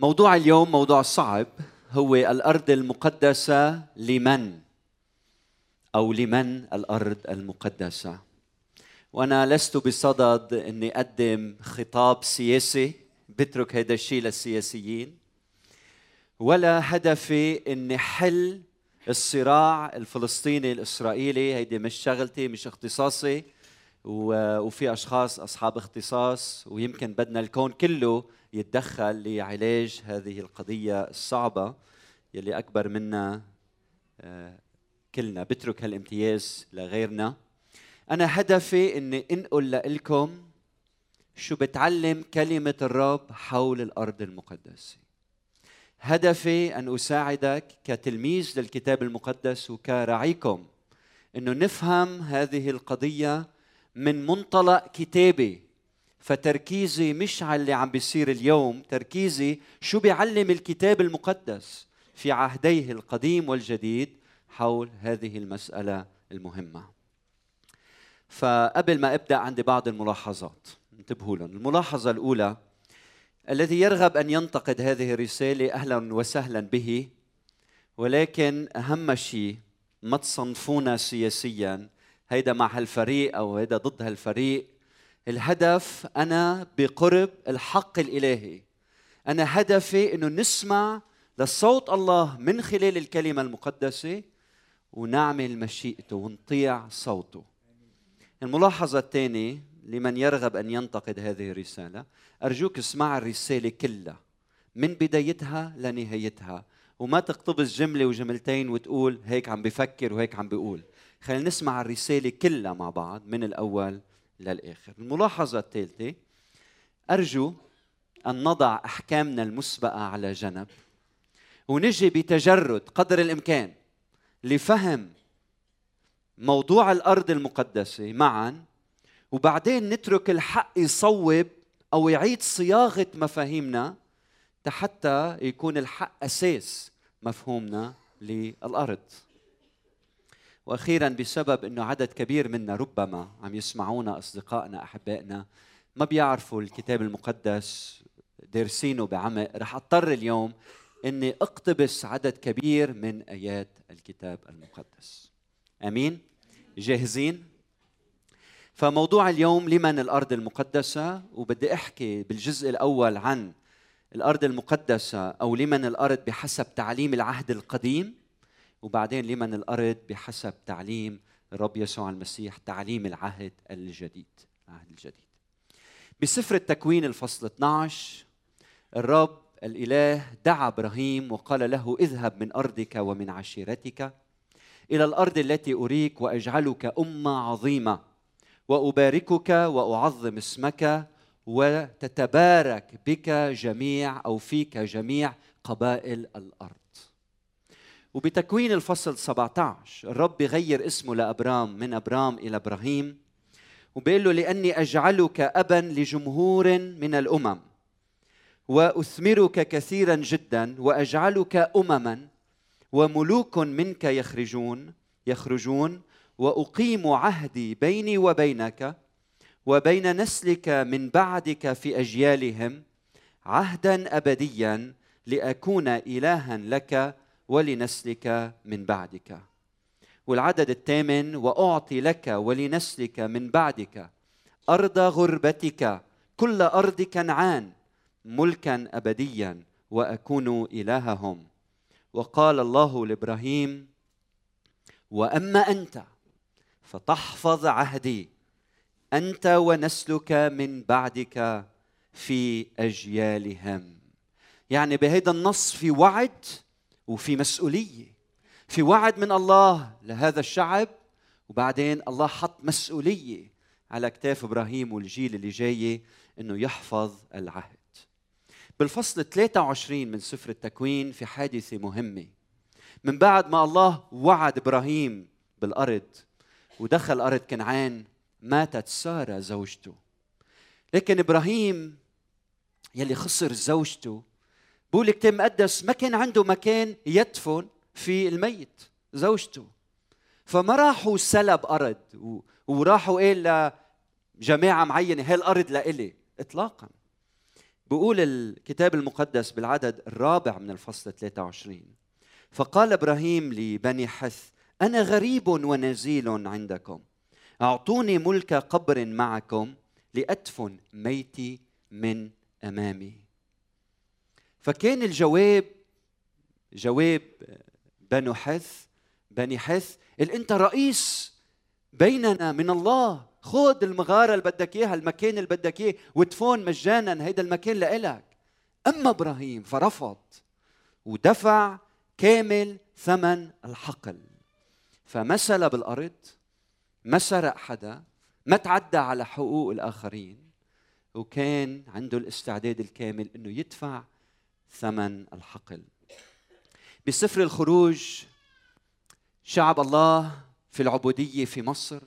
موضوع اليوم موضوع صعب هو الأرض المقدسة لمن؟ أو لمن الأرض المقدسة؟ وأنا لست بصدد إني أقدم خطاب سياسي بترك هذا الشيء للسياسيين ولا هدفي إني حل الصراع الفلسطيني الإسرائيلي. هيدي مش شغلتي مش اختصاصي. وفي أشخاص أصحاب اختصاص ويمكن بدنا الكون كله يتدخل لعلاج هذه القضية الصعبة يلي أكبر منا آه، كلنا. بترك هالامتياز لغيرنا. أنا هدفي إني أنقل لكم شو بتعلم كلمة الرب حول الأرض المقدسة. هدفي أن أساعدك كتلميذ للكتاب المقدس وكراعيكم إنه نفهم هذه القضية من منطلق كتابي. فتركيزي مش على اللي عم بيصير اليوم تركيزي شو بيعلم الكتاب المقدس في عهديه القديم والجديد حول هذه المسألة المهمة. فقبل ما أبدأ عندي بعض الملاحظات. انتبهوا لهم. الملاحظة الأولى الذي يرغب أن ينتقد هذه الرسالة أهلا وسهلا به ولكن أهم شيء ما تصنفونا سياسيا هيدا مع هالفريق أو هيدا ضد هالفريق. الهدف أنا بقرب الحق الإلهي. أنا هدفي إنه نسمع لصوت الله من خلال الكلمة المقدسة ونعمل مشيئته ونطيع صوته. الملاحظة الثانية لمن يرغب أن ينتقد هذه الرسالة أرجوك اسمع الرسالة كلها من بدايتها لنهايتها. وما تقتبس جملة وجملتين وتقول هيك عم بفكر وهيك عم بيقول خلينا نسمع الرسالة كلها مع بعض من الأول للآخر. الملاحظة الثالثة أرجو أن نضع أحكامنا المسبقة على جنب ونجي بتجرد قدر الإمكان لفهم موضوع الأرض المقدسة معا وبعدين نترك الحق يصوب أو يعيد صياغة مفاهيمنا حتى يكون الحق أساس مفهومنا للأرض. وأخيرا بسبب إنه عدد كبير منا ربما عم يسمعونا أصدقائنا أحبائنا ما بيعرفوا الكتاب المقدس دارسينه بعمق رح أضطر اليوم إني أقتبس عدد كبير من آيات الكتاب المقدس. آمين؟ جاهزين؟ فموضوع اليوم لمن الأرض المقدسة وبدي أحكي بالجزء الأول عن الأرض المقدسة أو لمن الأرض بحسب تعليم العهد القديم. وبعدين لمن الأرض بحسب تعليم الرب يسوع المسيح تعليم العهد الجديد العهد الجديد. بسفر التكوين الفصل 12 الرب الإله دعا إبراهيم وقال له اذهب من أرضك ومن عشيرتك إلى الأرض التي أريك وأجعلك أمة عظيمة وأباركك وأعظم اسمك وتتبارك بك جميع أو فيك جميع قبائل الأرض. وبتكوين الفصل 17 الرب بيغير اسمه لأبرام من أبرام إلى إبراهيم. وبيقول له لأني أجعلك أبا لجمهور من الأمم وأثمرك كثيرا جدا وأجعلك امما وملوك منك يخرجون يخرجون وأقيم عهدي بيني وبينك وبين نسلك من بعدك في أجيالهم عهدا ابديا لأكون الها لك ولنسلك من بعدك. والعدد الثامن وأعطي لك ولنسلك من بعدك. أرض غربتك كل أرض كنعان ملكا ابديا وأكون إلههم. وقال الله لإبراهيم وأما أنت فتحفظ عهدي أنت ونسلك من بعدك في أجيالهم. يعني بهذا النص في وعد وفي مسؤولية. في وعد من الله لهذا الشعب وبعدين الله حط مسؤولية على كتاف إبراهيم والجيل اللي جاي إنه يحفظ العهد. بالفصل 23 من سفر التكوين في حادثة مهمة. من بعد ما الله وعد إبراهيم بالأرض ودخل أرض كنعان ماتت سارة زوجته. لكن إبراهيم يلي خسر زوجته بقول الكتاب المقدس ما كان عنده مكان يدفن في الميت زوجته. فما راحوا سلب أرض وراحوا قال لجماعه معينة هاي الأرض لإلي؟ اطلاقا. بقول الكتاب المقدس بالعدد الرابع من الفصل 23 فقال إبراهيم لبني حث أنا غريب ونزيل عندكم. أعطوني ملك قبر معكم لأدفن ميتي من أمامي. فكان الجواب جواب بنو حث بني حث أنت رئيس بيننا من الله. خذ المغارة اللي بدك إياها المكان اللي بدك إياه ودفون مجانا هيدا المكان لإلك. أما إبراهيم فرفض ودفع كامل ثمن الحقل. فمثل بالأرض ما سرق حدا ما تعدى على حقوق الآخرين وكان عنده الاستعداد الكامل إنه يدفع ثمن الحقل. بسفر الخروج شعب الله في العبودية في مصر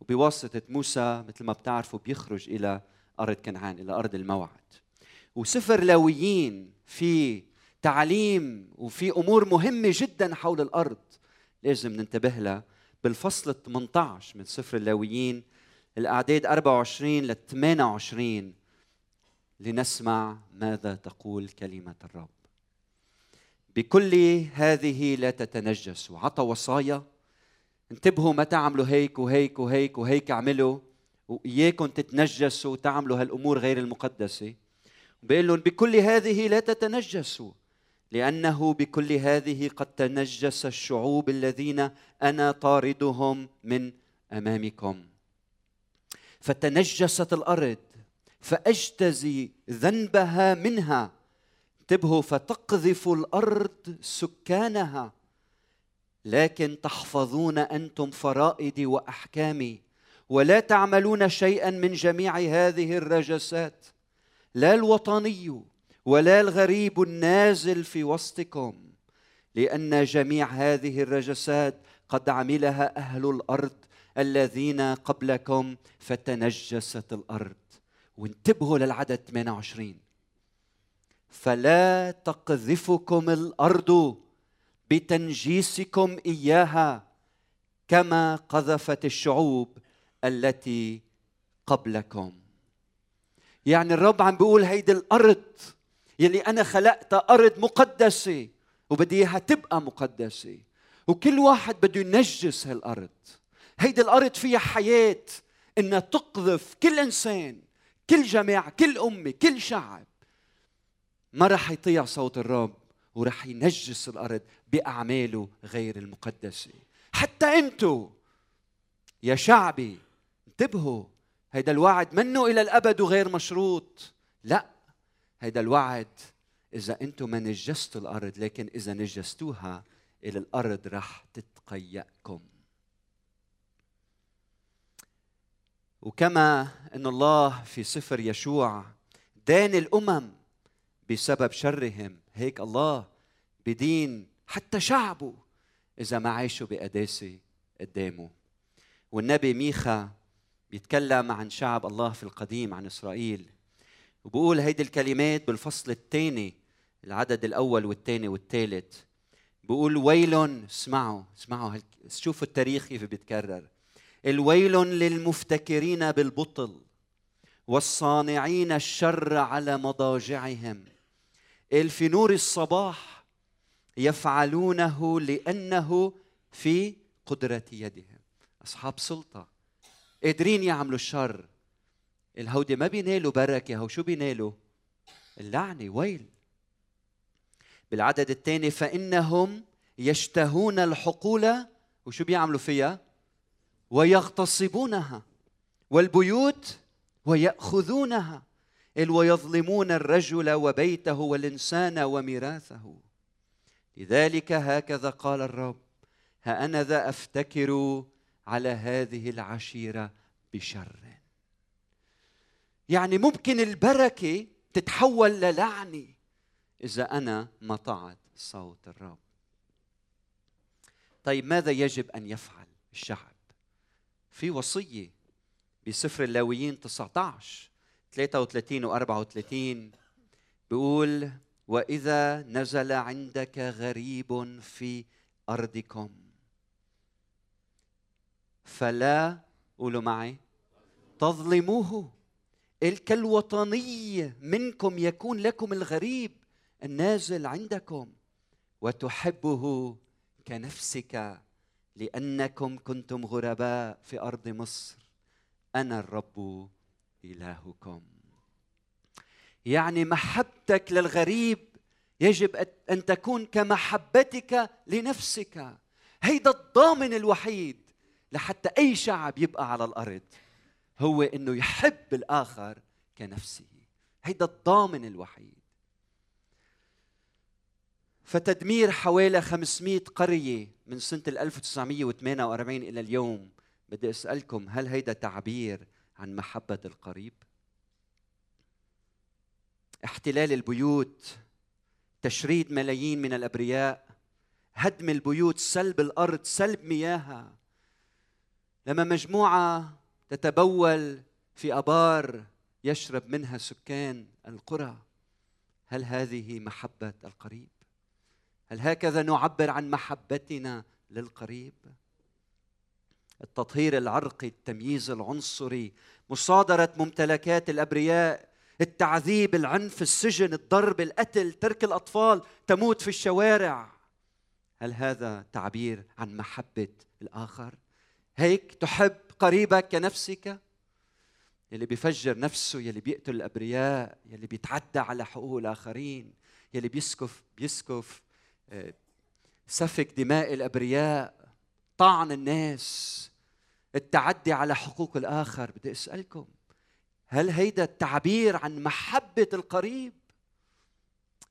وبواسطة موسى مثل ما بتعرفوا بيخرج إلى أرض كنعان إلى أرض الموعد. وسفر لاويين في تعليم وفي أمور مهمة جدا حول الأرض لازم ننتبه لها. بالفصل 18 من سفر اللاويين الأعداد 24 ل 28 لنسمع ماذا تقول كلمة الرب. بكل هذه لا تتنجسوا عطى وصايا. انتبهوا ما تعملوا هيك وهيك وهيك وهيك اعملوا وإياكم تتنجسوا وتعملوا هالأمور غير المقدسة. بيقول لهم بكل هذه لا تتنجسوا لأنه بكل هذه قد تنجس الشعوب الذين أنا طاردهم من أمامكم. فتنجست الأرض. فأجتزي ذنبها منها. انتبهوا فتقذف الأرض سكانها. لكن تحفظون أنتم فرائدي وأحكامي ولا تعملون شيئا من جميع هذه الرجسات. لا الوطني ولا الغريب النازل في وسطكم لأن جميع هذه الرجسات قد عملها أهل الأرض الذين قبلكم فتنجست الأرض. وانتبهوا للعدد 28 فلا تقذفكم الأرض بتنجيسكم إياها كما قذفت الشعوب التي قبلكم. يعني الرب عم بيقول هيدي الأرض يلي أنا خلقتها أرض مقدسة وبدي إياها تبقى مقدسة. وكل واحد بده ينجس هالأرض. هيدي الأرض فيها حياة إنها تقذف كل إنسان. كل جماعة كل أمة كل شعب ما راح يطيع صوت الرب ورح ينجس الأرض بأعماله غير المقدسة. حتى أنتو يا شعبي انتبهوا هيدا الوعد منه إلى الأبد وغير مشروط. لا هيدا الوعد إذا أنتم ما نجستوا الأرض لكن إذا نجستوها إلى الأرض رح تتقيأكم. وكما إن الله في سفر يشوع دان الأمم بسبب شرهم. هيك الله بدين حتى شعبه إذا ما عاشوا بقداسة قدامه. والنبي ميخا بيتكلم عن شعب الله في القديم عن إسرائيل وبقول هيدي الكلمات بالفصل الثاني العدد الأول والثاني والثالث. بقول ويل اسمعوا اسمعوا شوفوا التاريخ كيف بيتكرر. الويل للمفتكرين بالبطل والصانعين الشر على مضاجعهم. في نور الصباح يفعلونه لأنه في قدرة يدهم أصحاب سلطة قادرين يعملوا الشر. الهودي ما بينالوا بركة هو شو بينالوا؟ اللعنة ويل. بالعدد الثاني فإنهم يشتهون الحقول. وشو بيعملوا فيها؟ ويغتصبونها والبيوت ويأخذونها ويظلمون الرجل وبيته والإنسان وميراثه. لذلك هكذا قال الرب ها أنا ذا أفتكر على هذه العشيرة بشر. يعني ممكن البركة تتحول للعنة إذا أنا ما طعت صوت الرب. طيب ماذا يجب أن يفعل الشعب؟ في وصية بسفر اللاويين 19 33 و 34 بيقول وإذا نزل عندك غريب في أرضكم فلا قولوا معي تظلموه كالوطني منكم يكون لكم الغريب النازل عندكم وتحبه كنفسك. لأنكم كنتم غرباء في أرض مصر. أنا الرب إلهكم. يعني محبتك للغريب يجب ان تكون كمحبتك لنفسك. هيدا الضامن الوحيد لحتى أي شعب يبقى على الأرض هو إنه يحب الآخر كنفسه. هيدا الضامن الوحيد. فتدمير حوالي 500 قرية من سنة 1948 إلى اليوم. بدي أسألكم هل هيدا تعبير عن محبة القريب؟ احتلال البيوت تشريد ملايين من الأبرياء هدم البيوت سلب الأرض سلب مياهها. لما مجموعة تتبول في أبار يشرب منها سكان القرى هل هذه محبة القريب؟ هل هكذا نعبر عن محبتنا للقريب؟ التطهير العرقي التمييز العنصري مصادرة ممتلكات الأبرياء التعذيب العنف السجن الضرب القتل ترك الأطفال تموت في الشوارع. هل هذا تعبير عن محبة الآخر؟ هيك تحب قريبك كنفسك؟ يلي بيفجر نفسه يلي بيقتل الأبرياء يلي بيتعدى على حقوق الآخرين يلي بيسكف بيسكف سفك دماء الأبرياء طعن الناس التعدي على حقوق الآخر. بدي أسألكم هل هيدا التعبير عن محبة القريب؟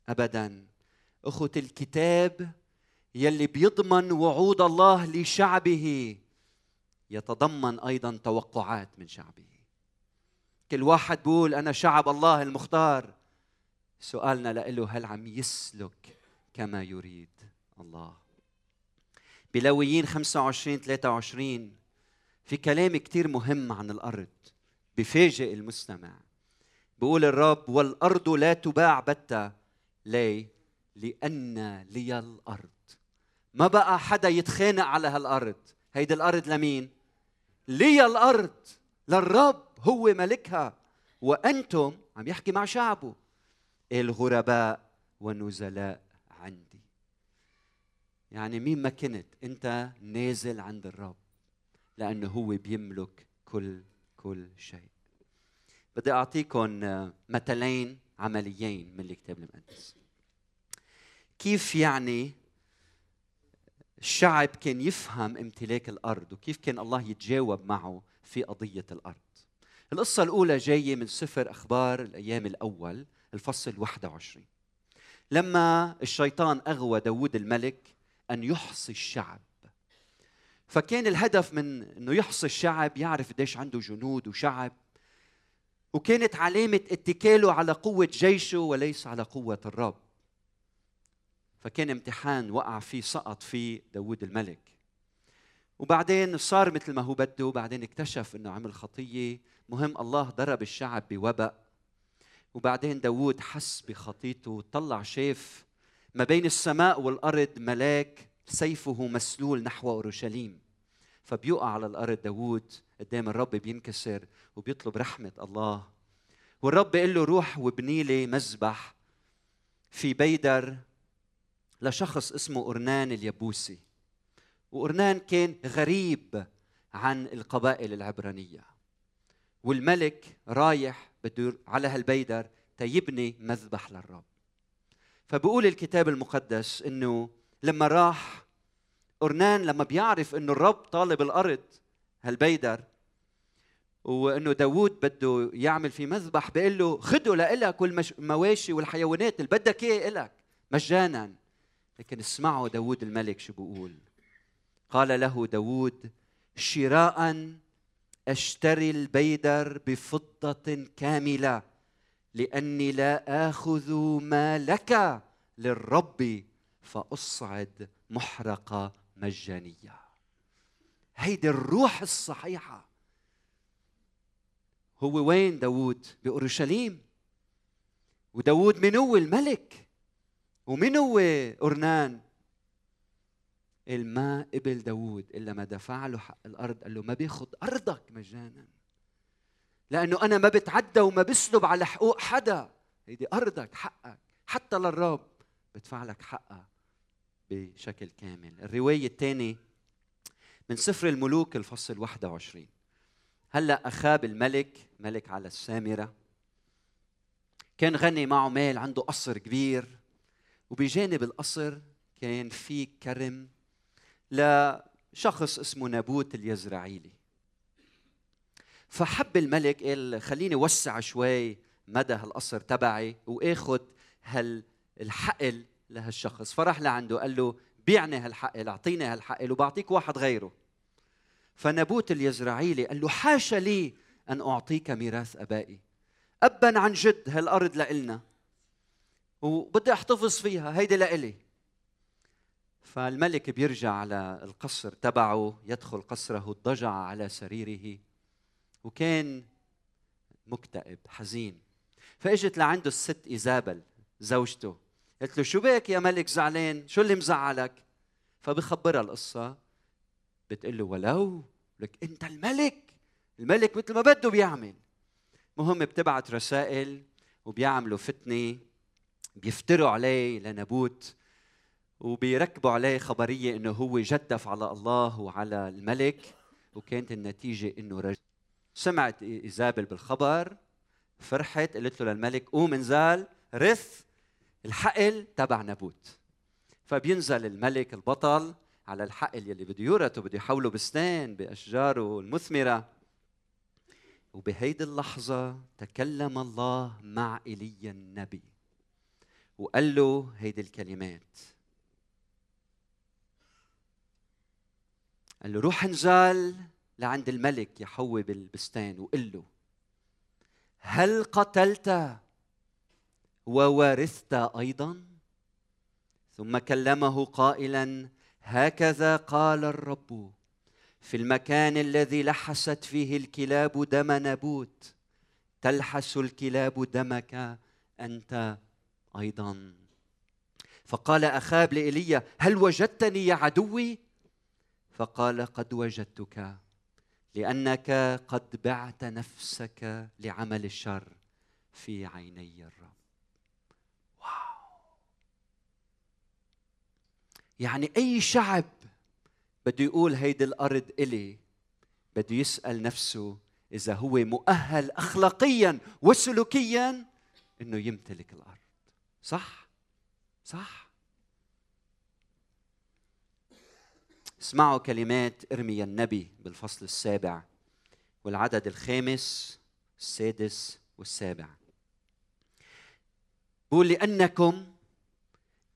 ابدا. أخوة الكتاب يلي بيضمن وعود الله لشعبه يتضمن أيضا توقعات من شعبه. كل واحد بيقول أنا شعب الله المختار. سؤالنا له هل عم يسلك كما يريد الله. بلويين 25 23 في كلام كثير مهم عن الأرض بفاجئ المستمع. بيقول الرب والأرض لا تباع بتة. ليه؟ لأن لي الأرض. ما بقى حدا يتخانق على هالأرض. هيدي الأرض لمين؟ لي الأرض. للرب هو ملكها. وأنتم عم يحكي مع شعبه الغرباء والنزلاء يعني مين ما كنت انت نازل عند الرب لأنه هو بيملك كل كل شيء بدي اعطيكم مثلين عمليين من الكتاب المقدس كيف يعني الشعب كان يفهم امتلاك الأرض وكيف كان الله يتجاوب معه في قضية الأرض. القصة الأولى جاية من سفر أخبار الأيام الأول الفصل 21. لما الشيطان أغوى داود الملك أن يحصي الشعب. فكان الهدف من إنه يحصي الشعب يعرف قديش عنده جنود وشعب وكانت علامة اتكاله على قوة جيشه وليس على قوة الرب. فكان امتحان وقع فيه سقط فيه داود الملك وبعدين صار مثل ما هو بده وبعدين اكتشف إنه عمل خطية مهم الله ضرب الشعب بوباء وبعدين داود حس بخطيته طلع شاف ما بين السماء والأرض ملاك سيفه مسلول نحو أورشليم. فبيقع على الأرض داود قدام الرب بينكسر وبيطلب رحمة الله. والرب بيقول له روح وابني لي مذبح في بيدر لشخص اسمه أرنان اليبوسي وأرنان كان غريب عن القبائل العبرانية. والملك رايح بده على هالبيدر تيبني مذبح للرب. فبقول الكتاب المقدس إنه لما راح أرنان لما بيعرف إنه الرب طالب الأرض هالبيدر وإنه داوود بده يعمل في مذبح بيقول له خده لإلك والمواشي والحيوانات اللي بدك إياه إلك مجانا. لكن اسمعوا داود الملك شو بيقول قال له داود شراء أشتري البيدر بفضة كاملة. لأني لا آخذ ما لك للرب فأصعد محرقة مجانية. هيدي الروح الصحيحة. هو وين داود بأورشليم. وداود من هو الملك؟ ومين هو أرنان ما قبل داوود إلا ما دفع له حق الأرض قال له ما بياخد أرضك مجانا. لأنه أنا ما بتعدى وما بسلب على حقوق حدا. هيدي أرضك حقك. حتى للرب بدفع لك حقها بشكل كامل. الرواية الثانية من سفر الملوك الفصل 21 هلأ أخاب الملك ملك على السامرة كان غني معه مال عنده قصر كبير وبجانب القصر كان في كرم لشخص اسمه نابوت اليزرعيلي. فحب الملك قال خليني وسع شوي مدى هالقصر تبعي واخذ هالحقل لهالشخص. فراح لعنده قال له بيعني هالحقل أعطيني هالحقل وبعطيك واحد غيره. فنبوت اليزرعيلي قال له حاشا لي أن أعطيك ميراث أبائي. ابا عن جد هالأرض لإلنا. وبدي أحتفظ فيها هيدي لإلي. فالملك بيرجع على القصر تبعه يدخل قصره اضطجع على سريره. وكان مكتئب حزين. فاجت لعنده الست إيزابل زوجته. قالت له شو بك يا ملك زعلان؟ شو اللي مزعلك؟ فبخبرها القصة. بتقول له ولو لك أنت الملك الملك مثل ما بده بيعمل. مهم بتبعت رسائل وبيعملوا فتنة بيفتروا عليه لنبوت وبيركبوا عليه خبرية إنه هو جدف على الله وعلى الملك وكانت النتيجة إنه رجل سمعت إيزابل بالخبر فرحت قالت له للملك قوم انزل رث الحقل تبع نبوت فبينزل الملك البطل على الحقل يلي بده يورثه بده يحوله بستان بأشجاره المثمرة. وبهيدي اللحظة تكلم الله مع إيليا النبي وقال له هيدي الكلمات. قال له روح انزل لعند الملك يحوي بالبستان وقل له هل قتلت وورثت أيضا؟ ثم كلمه قائلا هكذا قال الرب في المكان الذي لحست فيه الكلاب دم نبوت تلحس الكلاب دمك أنت أيضا. فقال أخاب لإيليا هل وجدتني يا عدوي؟ فقال قد وجدتك. لأنك قد بعت نفسك لعمل الشر في عيني الرب يعني أي شعب بده يقول هيدي الأرض إلي بده يسأل نفسه إذا هو مؤهل أخلاقيا وسلوكيا إنه يمتلك الأرض صح؟ صح؟ اسمعوا كلمات ارميا النبي بالفصل السابع والعدد الخامس السادس والسابع. بقول لأنكم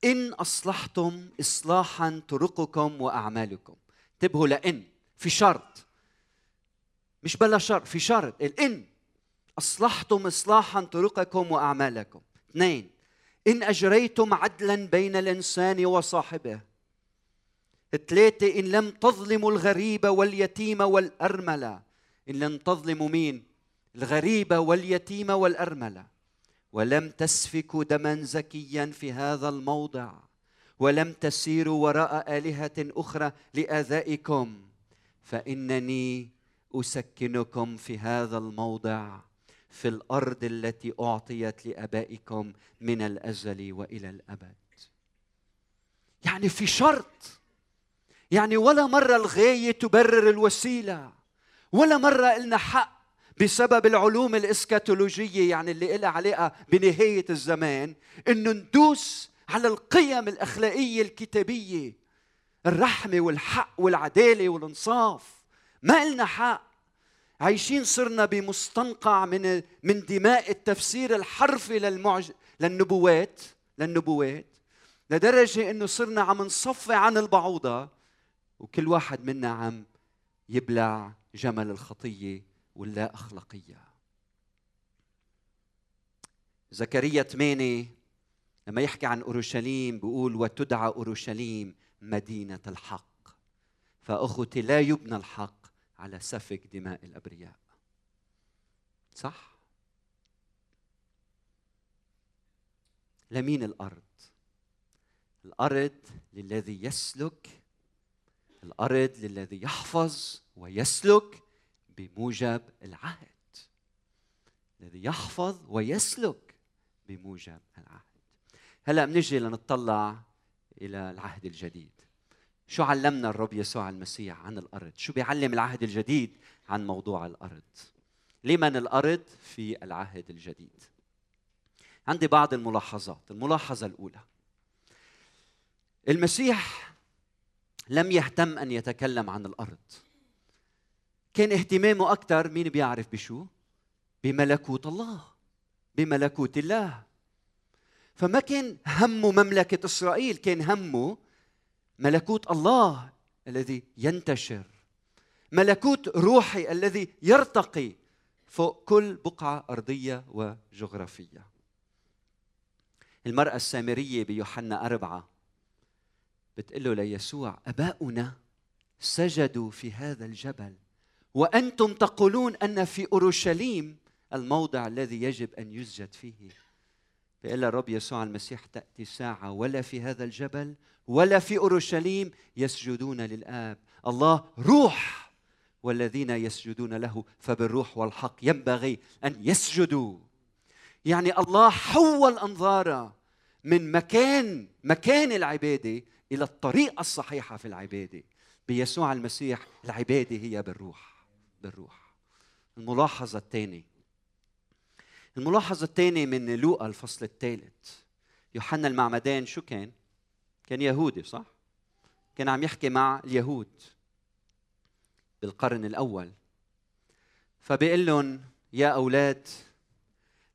إن أصلحتم إصلاحا طرقكم وأعمالكم. انتبهوا لإن في شرط. مش بلا شرط في شرط. الإن أصلحتم إصلاحا طرقكم وأعمالكم. اثنين إن أجريتم عدلا بين الإنسان وصاحبه. ثلاثة إن لم تظلموا الغريب واليتيم والأرملة. إن لم تظلموا مين؟ الغريب واليتيم والأرملة. ولم تسفكوا دما زكيا في هذا الموضع. ولم تسيروا وراء آلهة أخرى لآذائكم. فإنني أسكنكم في هذا الموضع في الأرض التي أعطيت لآبائكم من الأزل وإلى الأبد. يعني في شرط يعني ولا مرة الغاية تبرر الوسيلة ولا مرة لنا حق بسبب العلوم الإسكاتولوجية يعني اللي لها علاقة بنهاية الزمان إنه ندوس على القيم الأخلاقية الكتابية الرحمة والحق والعدالة والإنصاف. ما لنا حق. عايشين صرنا بمستنقع من من دماء التفسير الحرفي للمعج للنبوات للنبوات لدرجة إنه صرنا عم نصفي عن البعوضة. وكل واحد منا عم يبلع جمل الخطية واللا أخلاقية زكريا 8 لما يحكي عن أورشليم بيقول وتدعى أورشليم مدينة الحق فأخوتي لا يبنى الحق على سفك دماء الأبرياء صح؟ لمين الأرض؟ الأرض للذي يسلك الأرض للذي يحفظ ويسلك بموجب العهد. الذي يحفظ ويسلك بموجب العهد. هلا بنجي لنطلع إلى العهد الجديد. شو علمنا الرب يسوع المسيح عن الأرض؟ شو بيعلم العهد الجديد عن موضوع الأرض؟ لمن الأرض في العهد الجديد؟ عندي بعض الملاحظات الملاحظة الأولى. المسيح لم يهتم أن يتكلم عن الأرض. كان اهتمامه أكثر مين بيعرف بشو؟ بملكوت الله بملكوت الله. فما كان همه مملكة إسرائيل كان همه ملكوت الله الذي ينتشر ملكوت روحي الذي يرتقي فوق كل بقعة أرضية وجغرافية. المرأة السامرية بيوحنا أربعة بتقول له ليسوع أباؤنا سجدوا في هذا الجبل وأنتم تقولون أن في أورشليم الموضع الذي يجب أن يسجد فيه. بيقول الرب يسوع المسيح تأتي ساعة ولا في هذا الجبل ولا في أورشليم يسجدون للآب. الله روح والذين يسجدون له فبالروح والحق ينبغي أن يسجدوا. يعني الله حول أنظارة من مكان مكان العبادة إلى الطريقة الصحيحة في العبادة. بيسوع المسيح العبادة هي بالروح بالروح. الملاحظة الثانية. الملاحظة الثانية من لوقا الفصل الثالث. يوحنا المعمدان شو كان؟ كان يهودي صح؟ كان عم يحكي مع اليهود بالقرن الأول. فبيقول لهم يا أولاد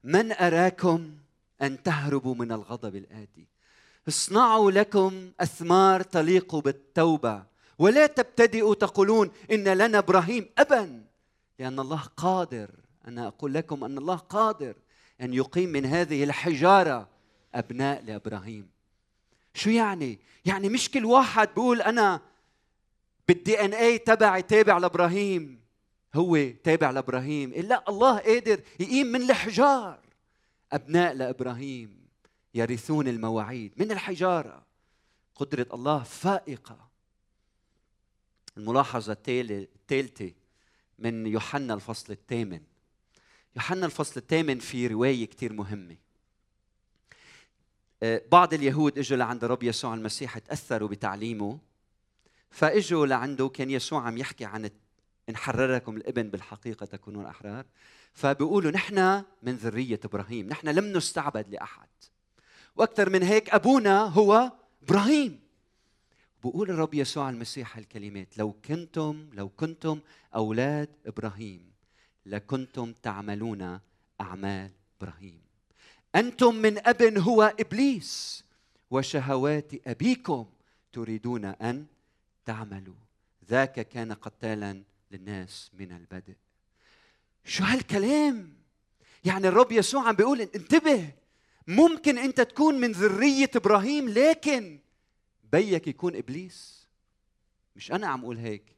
من أراكم أن تهربوا من الغضب الآتي؟ اصنعوا لكم أثمار تليق بالتوبة. ولا تبتدئوا تقولون إن لنا إبراهيم أبا لأن الله قادر. أنا أقول لكم أن الله قادر أن يقيم من هذه الحجارة أبناء لإبراهيم. شو يعني؟ يعني مش كل واحد بيقول أنا بالدي إن اي تبعي تابع لإبراهيم. هو تابع لإبراهيم. لا الله قادر يقيم من الحجار أبناء لإبراهيم. يرثون المواعيد من الحجارة. قدرة الله فائقة. الملاحظة الثالثه من يوحنا الفصل الثامن. يوحنا الفصل الثامن في رواية كثير مهمة. آه، بعض اليهود إجوا لعند الرب يسوع المسيح تأثروا بتعليمه فإجوا لعنده كان يسوع عم يحكي عن إن حرركم الإبن بالحقيقة تكونون احرار فبيقولوا نحن من ذرية إبراهيم نحن لم نستعبد لأحد. وأكثر من هيك أبونا هو إبراهيم. بقول الرب يسوع المسيح الكلمات لو كنتم لو كنتم أولاد إبراهيم لكنتم تعملون أعمال إبراهيم. أنتم من اب هو إبليس وشهوات أبيكم تريدون أن تعملوا. ذاك كان قتالا للناس من البدء. شو هالكلام؟ يعني الرب يسوع عم بيقول انتبه ممكن انت تكون من ذرية إبراهيم لكن بيك يكون إبليس. مش أنا عم أقول هيك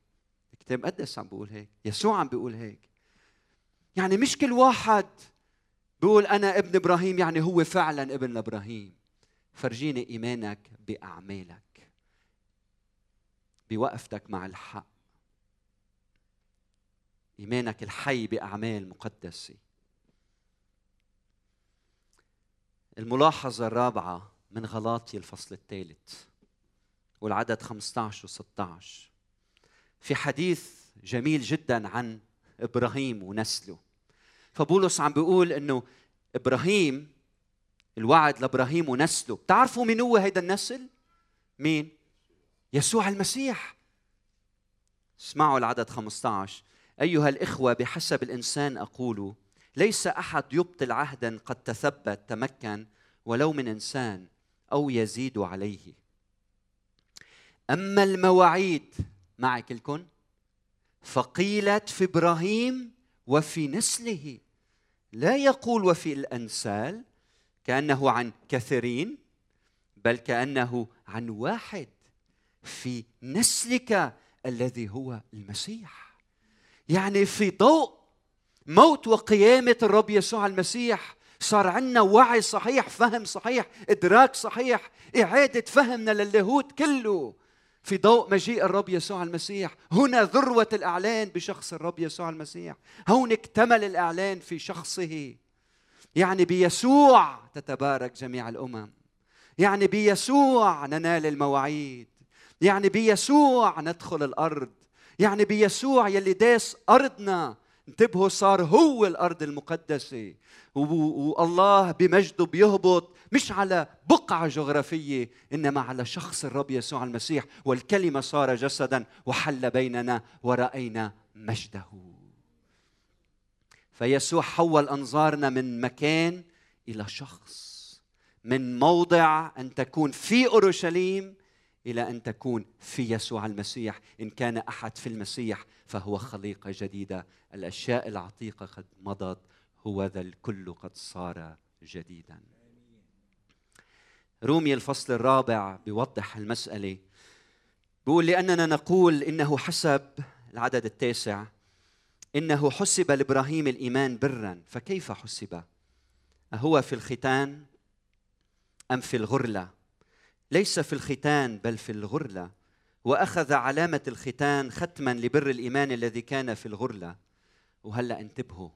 الكتاب المقدس عم بيقول هيك يسوع عم بيقول هيك. يعني مش كل واحد بيقول أنا ابن إبراهيم يعني هو فعلا ابن لابراهيم فرجيني إيمانك بأعمالك بوقفتك مع الحق. إيمانك الحي بأعمال مقدسة. الملاحظة الرابعة من غلاطي الفصل الثالث والعدد 15 و 16 في حديث جميل جدا عن إبراهيم ونسله. فبولس عم بيقول إنه إبراهيم الوعد لإبراهيم ونسله. بتعرفوا مين هو هيدا النسل؟ مين؟ يسوع المسيح. اسمعوا العدد 15 أيها الإخوة بحسب الإنسان أقول ليس أحد يبطل عهدا قد تثبت تمكن ولو من إنسان أو يزيد عليه. أما المواعيد معي كلكم فقيلت في إبراهيم وفي نسله. لا يقول وفي الأنسال كأنه عن كثيرين بل كأنه عن واحد في نسلك الذي هو المسيح. يعني في ضوء موت وقيامة الرب يسوع المسيح. صار عندنا وعي صحيح فهم صحيح إدراك صحيح إعادة فهمنا للاهوت كله في ضوء مجيء الرب يسوع المسيح. هنا ذروة الإعلان بشخص الرب يسوع المسيح. هون اكتمل الإعلان في شخصه. يعني بيسوع تتبارك جميع الأمم. يعني بيسوع ننال المواعيد. يعني بيسوع ندخل الأرض. يعني بيسوع يلي داس أرضنا. انتبهوا صار هو الأرض المقدسة. والله بمجده بيهبط مش على بقعة جغرافية إنما على شخص الرب يسوع المسيح. والكلمة صار جسدا وحل بيننا ورأينا مجده. فيسوع حول أنظارنا من مكان إلى شخص من موضع أن تكون في أورشليم إلى أن تكون في يسوع المسيح. إن كان أحد في المسيح فهو خليقة جديدة. الأشياء العتيقة قد مضت هو ذا الكل قد صار جديدا. رومي الفصل الرابع بيوضح المسألة. بيقول لأننا نقول إنه حسب العدد التاسع إنه حسب لإبراهيم الإيمان برا. فكيف حسب؟ أهو في الختان أم في الغرلة؟ ليس في الختان بل في الغرلة وأخذ علامة الختان ختما لبر الإيمان الذي كان في الغرلة. وهلأ انتبهوا.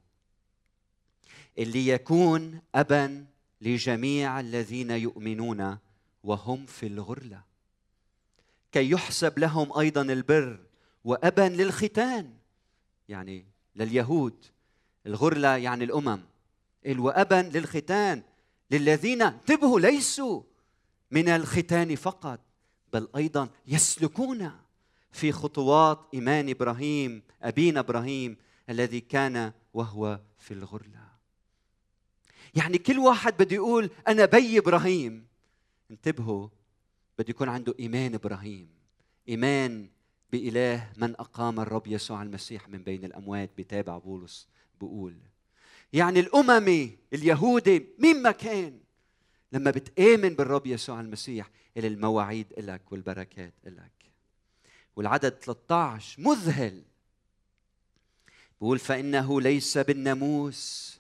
اللي يكون أبا لجميع الذين يؤمنون وهم في الغرلة. كي يحسب لهم أيضا البر وابا للختان يعني لليهود. الغرلة يعني الأمم. وابا للختان. للذين انتبهوا ليسوا. من الختان فقط بل أيضا يسلكون في خطوات إيمان إبراهيم أبينا إبراهيم الذي كان وهو في الغرلة. يعني كل واحد بده يقول أنا بي إبراهيم. انتبهوا بده يكون عنده إيمان إبراهيم. إيمان بإله من أقام الرب يسوع المسيح من بين الأموات بتابع بولس بقول. يعني الاممي اليهودي مين ما كان لما بتآمن بالرب يسوع المسيح إلى المواعيد إلك والبركات إلك. والعدد 13 مذهل. بقول فإنه ليس بالناموس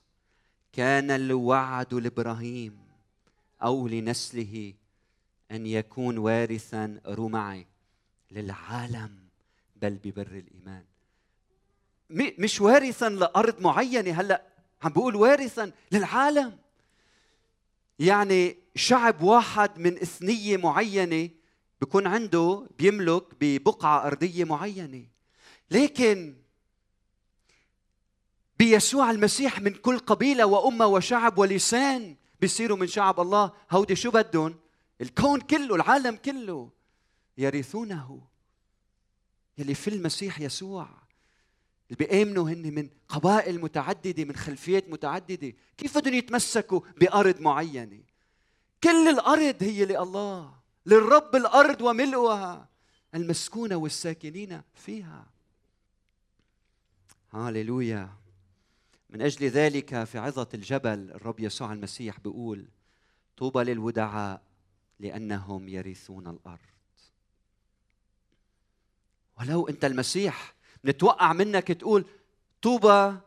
كان الوعد لإبراهيم أو لنسله أن يكون وارثا رمعي للعالم بل ببر الإيمان. مش وارثا لأرض معينة هلأ عم بقول وارثا للعالم. يعني شعب واحد من إثنية معينة بيكون عنده بيملك ببقعة أرضية معينة. لكن بيسوع المسيح من كل قبيلة وأمة وشعب ولسان بيصيروا من شعب الله. هودي شو بدهم؟ الكون كله العالم كله يرثونه. يلي في المسيح يسوع. اللي بيآمنوا هن من قبائل متعددة من خلفيات متعددة. كيف بدهم يتمسكوا بأرض معينة؟ كل الأرض هي لله للرب الأرض وملؤها المسكونة والساكنين فيها. هاليلويا. من أجل ذلك في عظة الجبل الرب يسوع المسيح بيقول طوبى للودعاء لأنهم يرثون الأرض. ولو أنت المسيح نتوقع منك تقول طوبى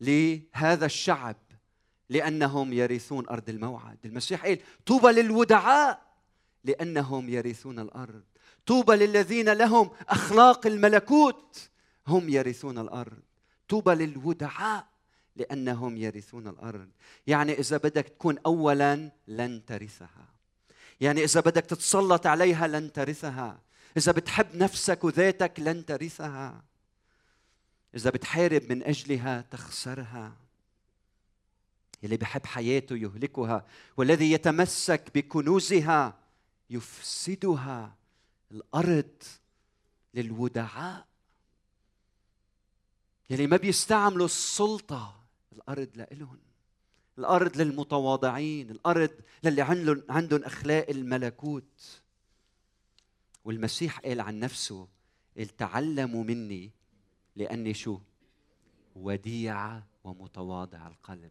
لهذا الشعب لأنهم يرثون أرض الموعد. المسيح قال طوبى للودعاء لأنهم يرثون الأرض. طوبى للذين لهم أخلاق الملكوت هم يرثون الأرض. طوبى للودعاء لأنهم يرثون الأرض. يعني إذا بدك تكون اولا لن ترثها. يعني إذا بدك تتسلط عليها لن ترثها. إذا بتحب نفسك وذاتك لن ترثها. إذا بتحارب من أجلها تخسرها. اللي بحب حياته يهلكها والذي يتمسك بكنوزها يفسدها. الأرض للودعاء. يلي ما بيستعملوا السلطة الأرض لإلهم. الأرض للمتواضعين الأرض للي عندهم أخلاق الملكوت. والمسيح قال عن نفسه قال تعلموا مني لأني شو؟ وديع ومتواضع القلب.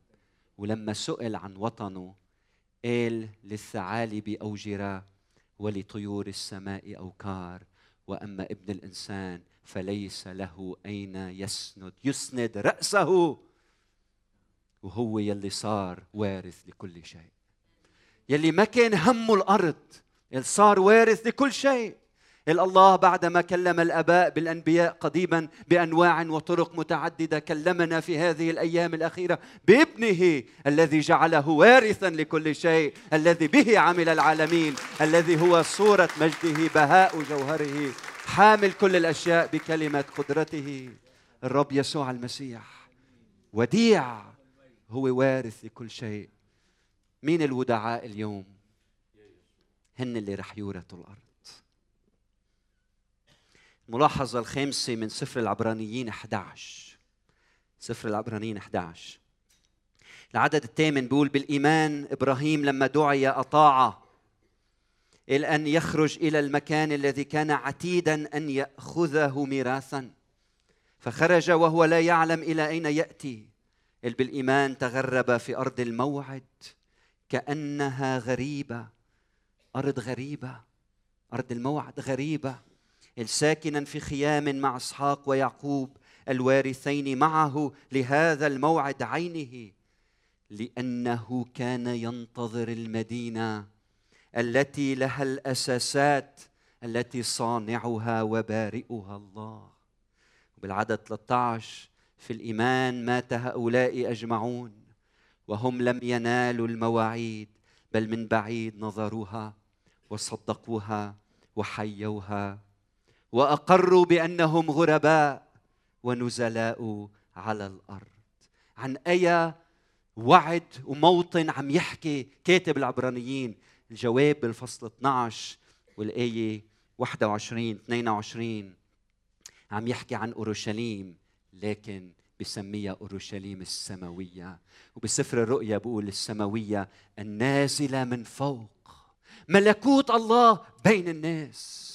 ولما سئل عن وطنه قال للثعالب اوجرا ولطيور السماء أوكار وأما ابن الإنسان فليس له أين يسند. يسند رأسه وهو يلي صار وارث لكل شيء. يلي ما كان همه الأرض يلي صار وارث لكل شيء. الله بعدما كلم الأباء بالأنبياء قديما بأنواع وطرق متعددة كلمنا في هذه الأيام الأخيرة بابنه الذي جعله وارثا لكل شيء الذي به عمل العالمين الذي هو صورة مجده بهاء جوهره حامل كل الأشياء بكلمة قدرته. الرب يسوع المسيح وديع هو وارث لكل شيء. مين الودعاء اليوم؟ هن اللي رح يورثوا الأرض. الملاحظة الخامسة من سفر العبرانيين 11 سفر العبرانيين 11 العدد الثامن بيقول بالإيمان إبراهيم لما دعي أطاع إلى أن يخرج إلى المكان الذي كان عتيدا أن يأخذه ميراثا. فخرج وهو لا يعلم إلى أين يأتي. بالإيمان تغرب في أرض الموعد. كأنها غريبة. أرض غريبة. أرض الموعد غريبة. ساكنا في خيام مع إسحاق ويعقوب الوارثين معه لهذا الموعد عينه لأنه كان ينتظر المدينة التي لها الأساسات التي صانعها وبارئها الله. بالعدد 13 في الإيمان مات هؤلاء أجمعون وهم لم ينالوا المواعيد بل من بعيد نظروها وصدقوها وحيوها وأقروا بأنهم غرباء ونزلاء على الأرض. عن أي وعد وموطن عم يحكي كاتب العبرانيين؟ الجواب بالفصل 12 والآية 21 22 عم يحكي عن أورشليم لكن بسميها أورشليم السماوية. وبسفر الرؤيا بقول السماوية النازلة من فوق. ملكوت الله بين الناس.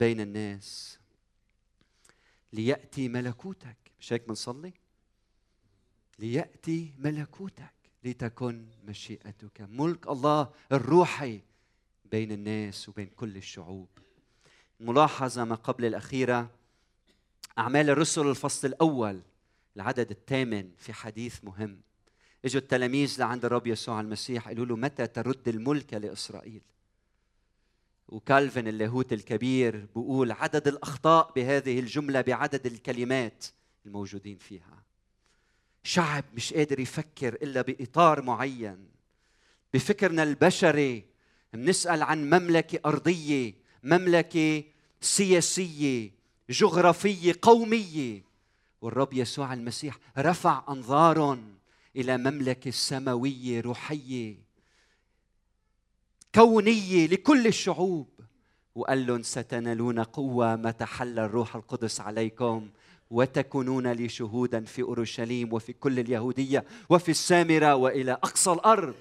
بين الناس. ليأتي ملكوتك. مش هيك بنصلي؟ ليأتي ملكوتك لتكن مشيئتك. ملك الله الروحي بين الناس وبين كل الشعوب. ملاحظة ما قبل الأخيرة أعمال الرسل الفصل الأول العدد الثامن في حديث مهم. إجوا التلاميذ لعند الرب يسوع المسيح قالوا له متى ترد الملك لإسرائيل؟ وكالفن اللاهوت الكبير بيقول عدد الأخطاء بهذه الجملة بعدد الكلمات الموجودين فيها. شعب مش قادر يفكر إلا بإطار معين. بفكرنا البشري بنسأل عن مملكة أرضية مملكة سياسية جغرافية قومية. والرب يسوع المسيح رفع أنظارهم إلى مملكة سماوية روحية. كونيه لكل الشعوب. وقال لهم ستنالون قوة متى حل الروح القدس عليكم وتكونون لي شهودا في أورشليم وفي كل اليهودية وفي السامرة وإلى أقصى الأرض.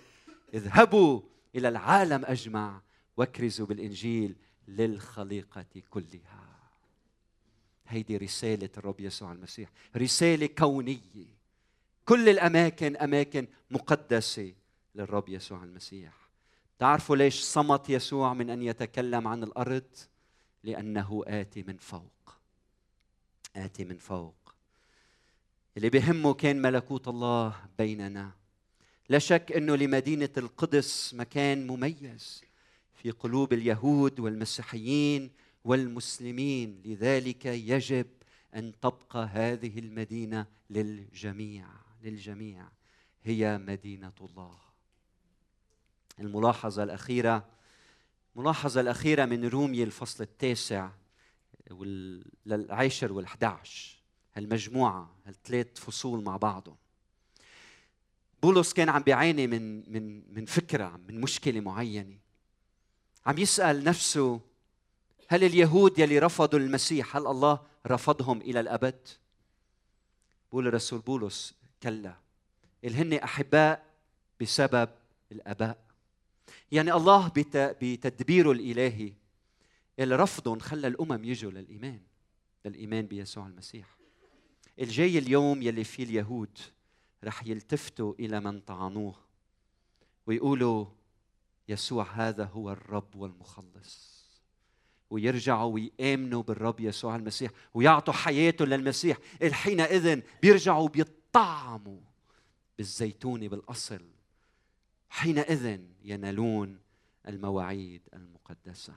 اذهبوا إلى العالم أجمع واكرزوا بالإنجيل للخليقة كلها. هيدي رسالة الرب يسوع المسيح. رسالة كونية. كل الأماكن أماكن مقدسة للرب يسوع المسيح. تعرفوا ليش صمت يسوع من أن يتكلم عن الأرض؟ لأنه آتي من فوق. آتي من فوق. اللي بهمه كان ملكوت الله بيننا. لا شك إنه لمدينة القدس مكان مميز في قلوب اليهود والمسيحيين والمسلمين. لذلك يجب أن تبقى هذه المدينة للجميع للجميع. هي مدينة الله. الملاحظة الأخيرة. الملاحظة الأخيرة من رومية الفصل التاسع للعاشر والحدعش هالمجموعة هالثلاث فصول مع بعضهم. بولس كان عم بيعاني من من من فكرة من مشكلة معينة. عم يسأل نفسه هل اليهود يلي رفضوا المسيح هل الله رفضهم إلى الأبد؟ بقول الرسول بولس كلا. هن أحباء بسبب الآباء. يعني الله بتدبيره الالهي اللي رفضهم خلى الأمم يجوا للإيمان للإيمان بيسوع المسيح. الجاي اليوم يلي فيه اليهود رح يلتفتوا إلى من طعنوه ويقولوا يسوع هذا هو الرب والمخلص. ويرجعوا ويآمنوا بالرب يسوع المسيح ويعطوا حياتهم للمسيح. حينئذ بيرجعوا بيطعموا بالزيتون بالأصل. حينئذ ينالون المواعيد المقدسة.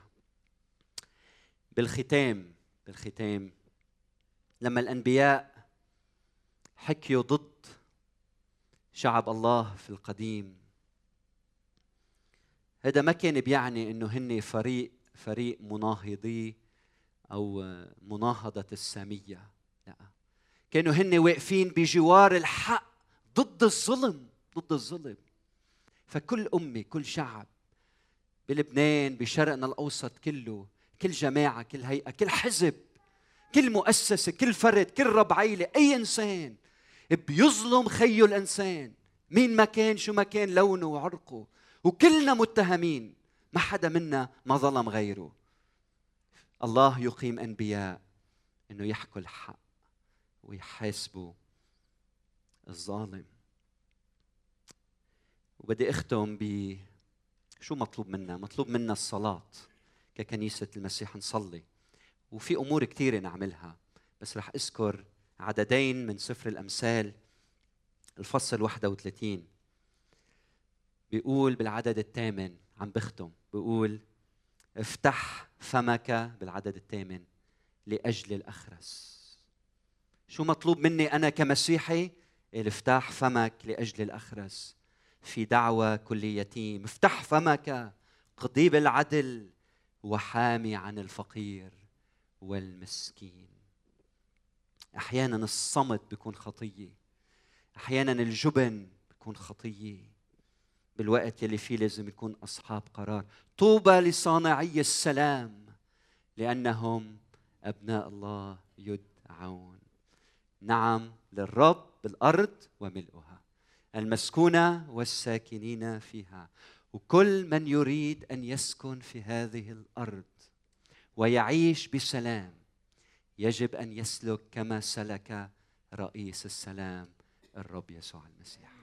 بالختام بالختام لما الأنبياء حكيوا ضد شعب الله في القديم هذا ما كان بيعني إنه هن فريق فريق مناهضي أو مناهضة السامية. لا كانوا هن واقفين بجوار الحق ضد الظلم ضد الظلم. فكل امه كل شعب بلبنان بشرقنا الأوسط كله كل جماعة كل هيئة كل حزب كل مؤسسة كل فرد كل رب عيلة أي إنسان بيظلم خيه الإنسان. مين ما كان شو ما كان لونه وعرقه. وكلنا متهمين ما حدا منا ما ظلم غيره. الله يقيم أنبياء إنه يحكوا الحق ويحاسبوا الظالم. وبدي أختم ب شو مطلوب منا؟ مطلوب منا الصلاة ككنيسة المسيح. نصلي. وفي أمور كثيرة نعملها بس رح أذكر عددين من سفر الأمثال. الفصل 31 بيقول بالعدد الثامن عم بختم بيقول افتح فمك بالعدد الثامن لأجل الأخرس. شو مطلوب مني أنا كمسيحي؟ افتح فمك لأجل الأخرس. في دعوة كل يتيم افتح فمك قضي بالعدل وحامي عن الفقير والمسكين. أحيانا الصمت بيكون خطيه أحيانا الجبن بيكون خطيه بالوقت يلي فيه لازم يكون أصحاب قرار. طوبى لصانعي السلام لأنهم أبناء الله يدعون. نعم للرب بالأرض وملؤها. المسكونه والساكنين فيها. وكل من يريد أن يسكن في هذه الأرض ويعيش بسلام يجب أن يسلك كما سلك رئيس السلام الرب يسوع المسيح.